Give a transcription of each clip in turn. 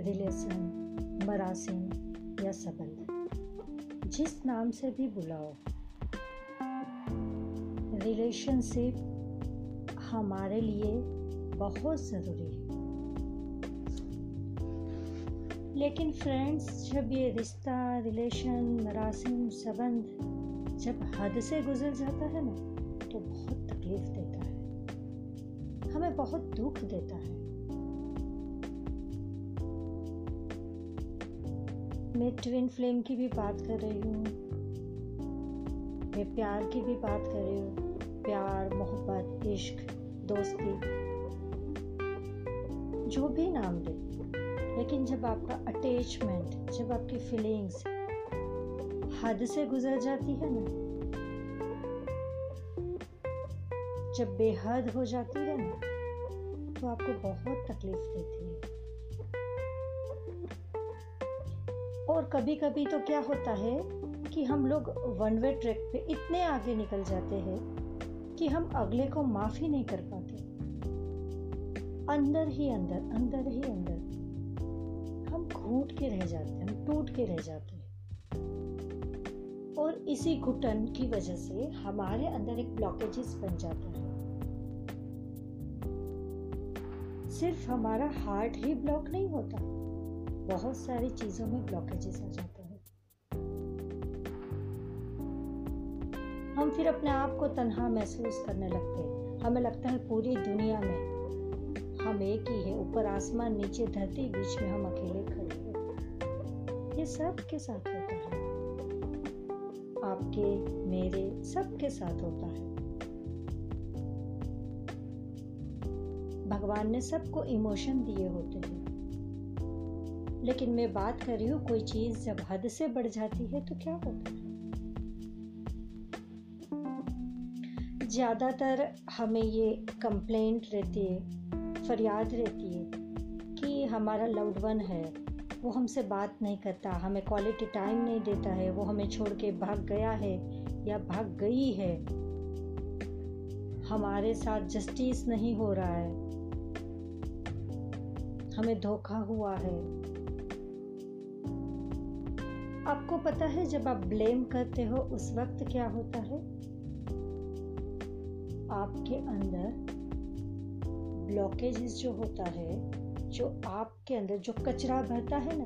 Relation मरासिम या संबंध। जिस नाम से भी बुलाओ। रिलेशनशिप हमारे लिए बहुत ज़रूरी है। लेकिन फ्रेंड्स, जब ये रिश्ता, रिलेशन मरासिम संबंध जब हद से गुजर जाता है ना तो बहुत तकलीफ़ देता है। हमें बहुत दुख देता है। मैं ट्विन फ्लेम की भी बात कर रही हूँ। मैं प्यार की भी बात कर रही हूँ। प्यार, मोहब्बत, इश्क, दोस्ती, जो भी नाम दे। लेकिन जब आपका अटैचमेंट जब आपकी फीलिंग्स हद से गुजर जाती है ना, जब बेहद हो जाती है ना तो आपको बहुत तकलीफ़ और कभी कभी तो क्या होता है कि हम लोग वन वे ट्रैक पे इतने आगे निकल जाते हैं कि हम अगले को माफ़ ही नहीं कर पाते। अंदर ही अंदर अंदर ही अंदर हम घूट के रह जाते हैं, हम टूट के रह जाते हैं। और इसी घुटन की वजह से हमारे अंदर एक ब्लॉकेजेस बन जाता है। सिर्फ़ हमारा हार्ट ही ब्लॉक नहीं होता। बहुत सारी चीज़ों में ब्लॉकेजेस आ जाते हैं। हम फिर अपने आप को तनहा महसूस करने लगते हैं। हमें लगता है पूरी दुनिया में हम एक ही है। ऊपर आसमान, नीचे धरती, बीच में हम अकेले खड़े हैं। ये सब के साथ होता है। आपके, मेरे सबके साथ होता है। भगवान ने सबको इमोशन दिए होते हैं। लेकिन मैं बात कर रही हूँ, कोई चीज़ जब हद से बढ़ जाती है तो क्या होता है? ज़्यादातर हमें ये कंप्लेंट रहती है, फरियाद रहती है कि हमारा लव्ड वन है, वो हमसे बात नहीं करता, हमें क्वालिटी टाइम नहीं देता है, वो हमें छोड़ के भाग गया है या भाग गई है। हमारे साथ जस्टिस नहीं हो रहा है। हमें धोखा हुआ है। आपको पता है जब आप ब्लेम करते हो, उस वक्त क्या होता है? आपके अंदर ब्लॉकेजेस जो होता है, जो आपके अंदर जो कचरा भरता है ना,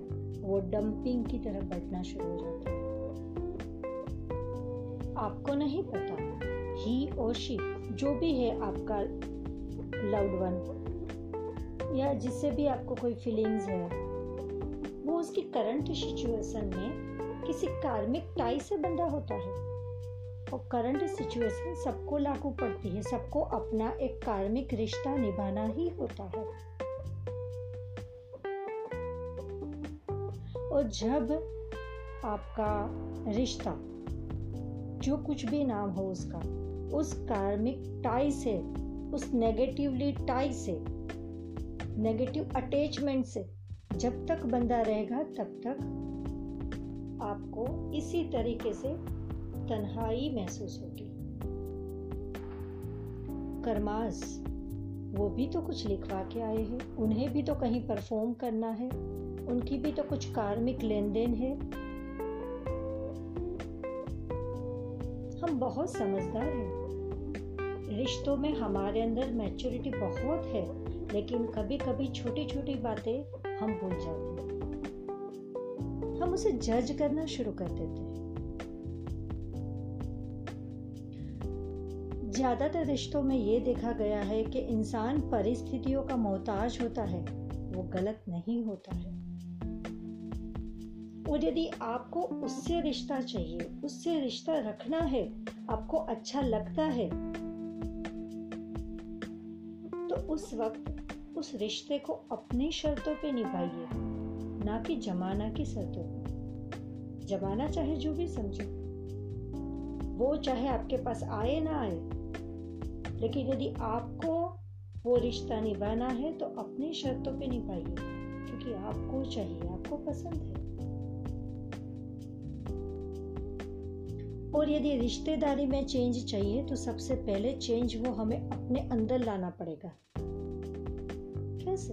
वो डंपिंग की तरह बढ़ना शुरू हो जाता है। आपको नहीं पता ही और शी जो भी है आपका लव्ड वन या जिससे भी आपको कोई फीलिंग्स है, वो उसकी करंट सिचुएशन में किसी कार्मिक टाई से बंधा होता है। और करंट सिचुएशन सबको लागू पड़ती है, सबको अपना एक कार्मिक रिश्ता निभाना ही होता है। और जब आपका रिश्ता, जो कुछ भी नाम हो उसका, उस कार्मिक टाई से, उस नेगेटिवली टाई से नेगेटिव अटैचमेंट से जब तक बंधा रहेगा, तब तक आपको इसी तरीके से तन्हाई महसूस होगी। कर्मास, वो भी तो कुछ लिखवा के आए हैं। उन्हें भी तो कहीं परफॉर्म करना है। उनकी भी तो कुछ कार्मिक लेन देन है। हम बहुत समझदार हैं। रिश्तों में हमारे अंदर मैच्योरिटी बहुत है, लेकिन कभी कभी छोटी छोटी बातें हम भूल जाते हैं। हम उसे जज करना शुरू कर देते हैं। ज़्यादातर रिश्तों में ये देखा गया है कि इंसान परिस्थितियों का मोहताज होता है, वो गलत नहीं होता है। और यदि आपको उससे रिश्ता चाहिए, उससे रिश्ता रखना है, आपको अच्छा लगता है तो उस वक्त उस रिश्ते को अपनी शर्तों पे निभाइए। ना कि जमाना की शर्तों पर जमाना चाहे जो भी समझो। वो चाहे आपके पास आए ना आए। लेकिन यदि आपको वो रिश्ता निभाना है तो अपनी शर्तों पे निभाइए। क्योंकि आपको चाहिए, आपको पसंद है। और यदि रिश्तेदारी में चेंज चाहिए तो सबसे पहले चेंज वो हमें अपने अंदर लाना पड़ेगा। कैसे?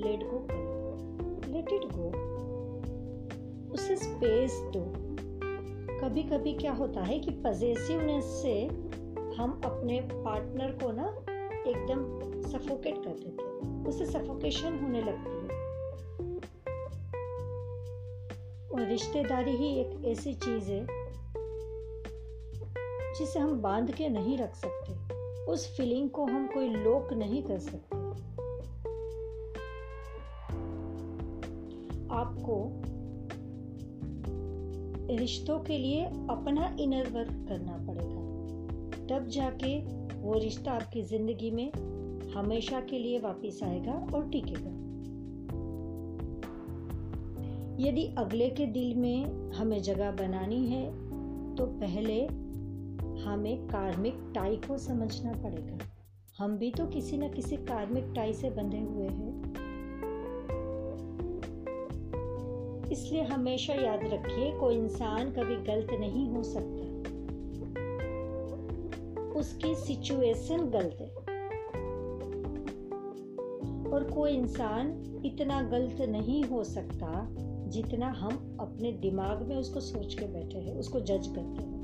लेट गो करो लेट इट गो उसे स्पेस दो। कभी कभी क्या होता है कि पजेसिवनेस से हम अपने पार्टनर को ना एकदम सफोकेट कर देते हैं। उसे सफोकेशन होने लगती है। और रिश्तेदारी ही एक ऐसी चीज़ है, जिसे हम बाँध के नहीं रख सकते। उस फीलिंग को हम कोई लोक नहीं कर सकते। आपको रिश्तों के लिए अपना इनर वर्क करना पड़ेगा। तब जाके वो रिश्ता आपकी ज़िंदगी में हमेशा के लिए वापस आएगा और टिकेगा। यदि अगले के दिल में हमें जगह बनानी है तो पहले हमें कार्मिक टाई को समझना पड़ेगा। हम भी तो किसी न किसी कार्मिक टाई से बंधे हुए हैं। इसलिए हमेशा याद रखिए, कोई इंसान कभी गलत नहीं हो सकता। उसकी सिचुएशन गलत है। और कोई इंसान इतना गलत नहीं हो सकता जितना हम अपने दिमाग में उसको सोच के बैठे हैं, उसको जज करते हैं।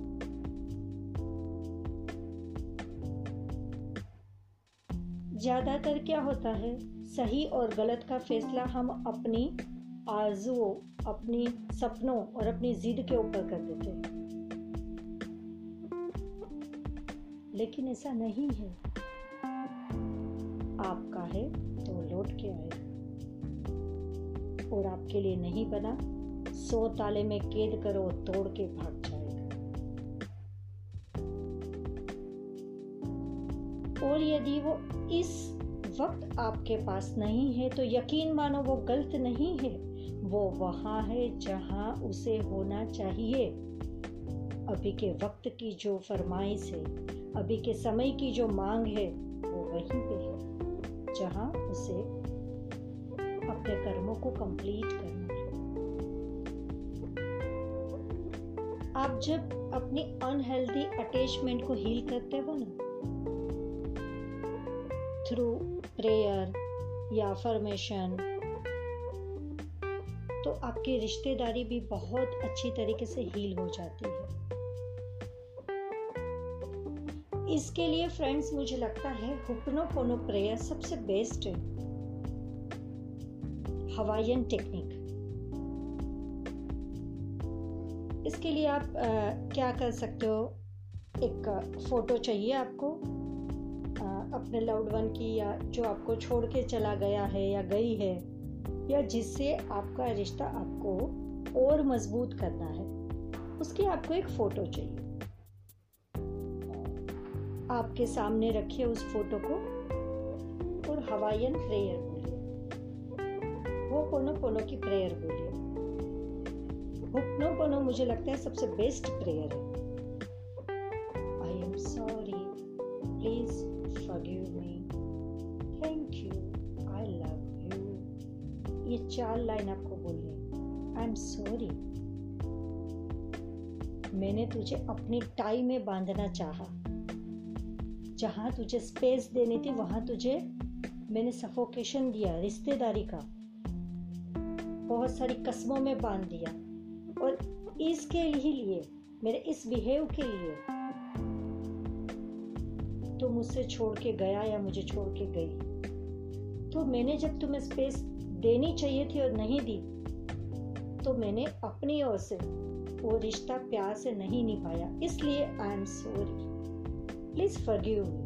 ज़्यादातर क्या होता है, सही और गलत का फैसला हम अपनी आरजुओं अपनी सपनों और अपनी जिद के ऊपर कर देते हैं। लेकिन ऐसा नहीं है। आपका है तो लौट के आए। और आपके लिए नहीं बना, सो ताले में कैद करो तोड़ के भाग जाएगा और यदि वो इस वक्त आपके पास नहीं है तो यकीन मानो वो गलत नहीं है। वो वहाँ है जहाँ उसे होना चाहिए। अभी के वक्त की जो फरमाइश है, अभी के समय की जो मांग है, वो वहीं पे है, जहाँ उसे अपने कर्मों को कंप्लीट करना है। आप जब अपनी अनहेल्दी अटैचमेंट को हील करते हो ना थ्रू प्रेयर या फॉर्मेशन आपकी रिश्तेदारी भी बहुत अच्छी तरीके से हील हो जाती है। इसके लिए फ्रेंड्स मुझे लगता है हुपनो पोनो प्रेयर सबसे बेस्ट है। हवाइयन टेक्निक इसके लिए आप आ, क्या कर सकते हो? एक फ़ोटो चाहिए आपको। आ, अपने लाउड वन की या जो आपको छोड़ के चला गया है या गई है। या जिससे आपका रिश्ता आपको और मज़बूत करना है, उसकी आपको एक फ़ोटो चाहिए। आपके सामने रखिए उस फ़ोटो को और हवाइयन प्रेयर बोलिए। वो पोनो पोनो की प्रेयर बोलिए। हुक्नो पोनो मुझे लगता है सबसे बेस्ट प्रेयर है। I am sorry please forgive me thank you. चार लाइन आपको बोलनी आई एम सॉरी मैंने तुझे अपनी टाई में बांधना चाहा। जहाँ तुझे स्पेस देनी थी, वहाँ तुझे मैंने सफोकेशन दिया, रिश्तेदारी का। बहुत सारी कस्मों में बाँध दिया। और इसके लिए, मेरे इस बिहेव के लिए तो मुझसे छोड़ के गया या मुझे छोड़ के गई? तो मैंने जब तुम्हें स्पेस देनी चाहिए थी और नहीं दी तो मैंने अपनी ओर से वो रिश्ता प्यार से नहीं निभाया। इसलिए I am sorry please forgive me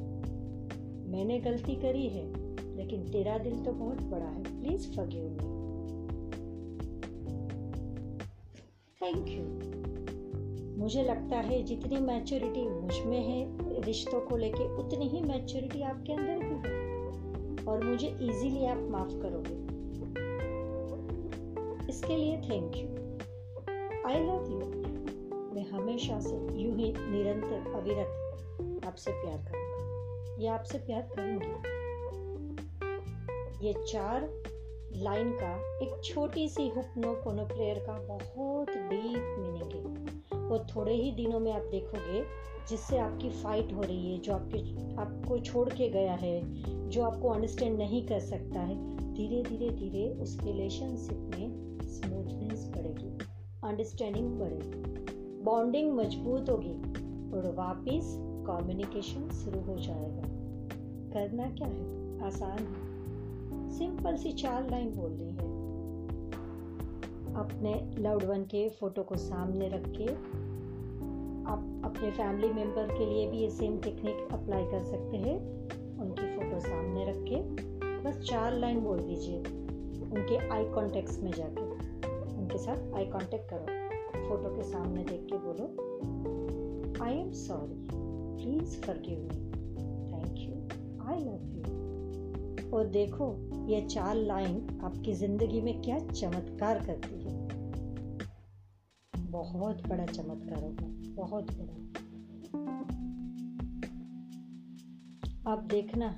मैंने गलती करी है, लेकिन तेरा दिल तो बहुत बड़ा है। Please forgive me thank you मुझे लगता है जितनी मैच्योरिटी मुझमें है, रिश्तों को लेके, उतनी ही मैच्योरिटी आपके अंदर भी है। और मुझे इजीली आप माफ़ करोगे। इसके लिए thank you I love you मैं हमेशा से यूँ ही निरंतर अविरत आपसे प्यार करूँगा। या आपसे प्यार करूँगी। ये चार लाइन का एक छोटी सी हुक्नो पोनो प्रेयर का बहुत डीप मीनिंग है। और थोड़े ही दिनों में आप देखोगे, जिससे आपकी फाइट हो रही है, जो आपके, आपको छोड़ के गया है, जो आपको अंडरस्टैंड नहीं कर सकता है धीरे धीरे धीरे उस रिलेशनशिप में अंडरस्टैंडिंग बढ़ेगी बॉन्डिंग मज़बूत होगी और वापिस कम्युनिकेशन शुरू हो जाएगा। करना क्या है? आसान है। सिंपल सी चार लाइन बोलनी है। अपने लव्ड वन के फ़ोटो को सामने रख के आप अपने फैमिली मेंबर के लिए भी ये सेम टेक्निक अप्लाई कर सकते हैं। उनकी फ़ोटो सामने रख के बस चार लाइन बोल दीजिए। उनके आई कॉन्टेक्ट में जाके। उनके साथ आई कांटेक्ट करो। फ़ोटो के सामने देख के बोलो I am sorry please forgive me thank you I love you और देखो, ये चार लाइन आपकी ज़िंदगी में क्या चमत्कार करती है। बहुत बड़ा चमत्कार होगा, बहुत बड़ा। आप देखना,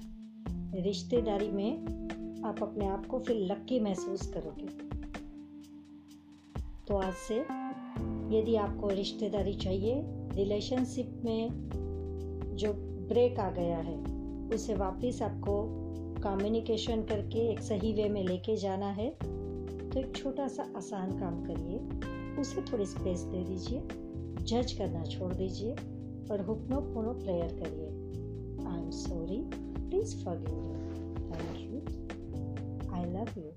रिश्तेदारी में आप अपने आप को फिर लक्की महसूस करोगे। तो आज से यदि आपको रिश्तेदारी चाहिए रिलेशनशिप में जो ब्रेक आ गया है, उसे वापस आपको कम्युनिकेशन करके एक सही वे में लेके जाना है तो एक छोटा सा आसान काम करिए। उसे थोड़ी स्पेस दे दीजिए जज करना छोड़ दीजिए और हुक्नो पुनो प्रेयर करिए। I am sorry please me thank you I love you